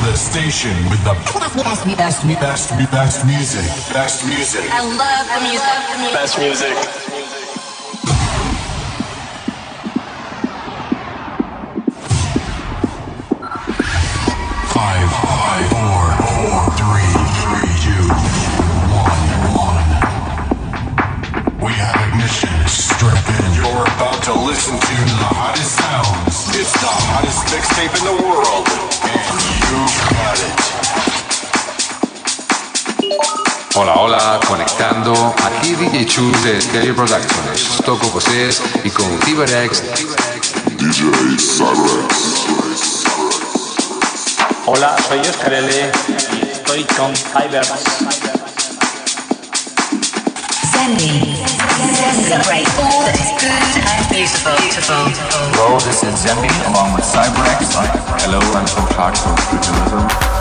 The station with the best, best, best, best, best music. Best music. I love the music. Best music. Five, five, four, four, three, three, two, one, one. We have ignition. Strap in. You're about to listen to the hottest sounds. It's the hottest mixtape in the world, and you got it. Hola, hola, conectando. Aquí DJ Chus de Stereo Productions. Toco voces y con Cyberx. DJ Cyrex. Hola, soy Oscar L. y estoy con Cyberx. All that is good and beautiful. Hello, this is Zembi along with Cyberx. Hello, I'm from Futurism.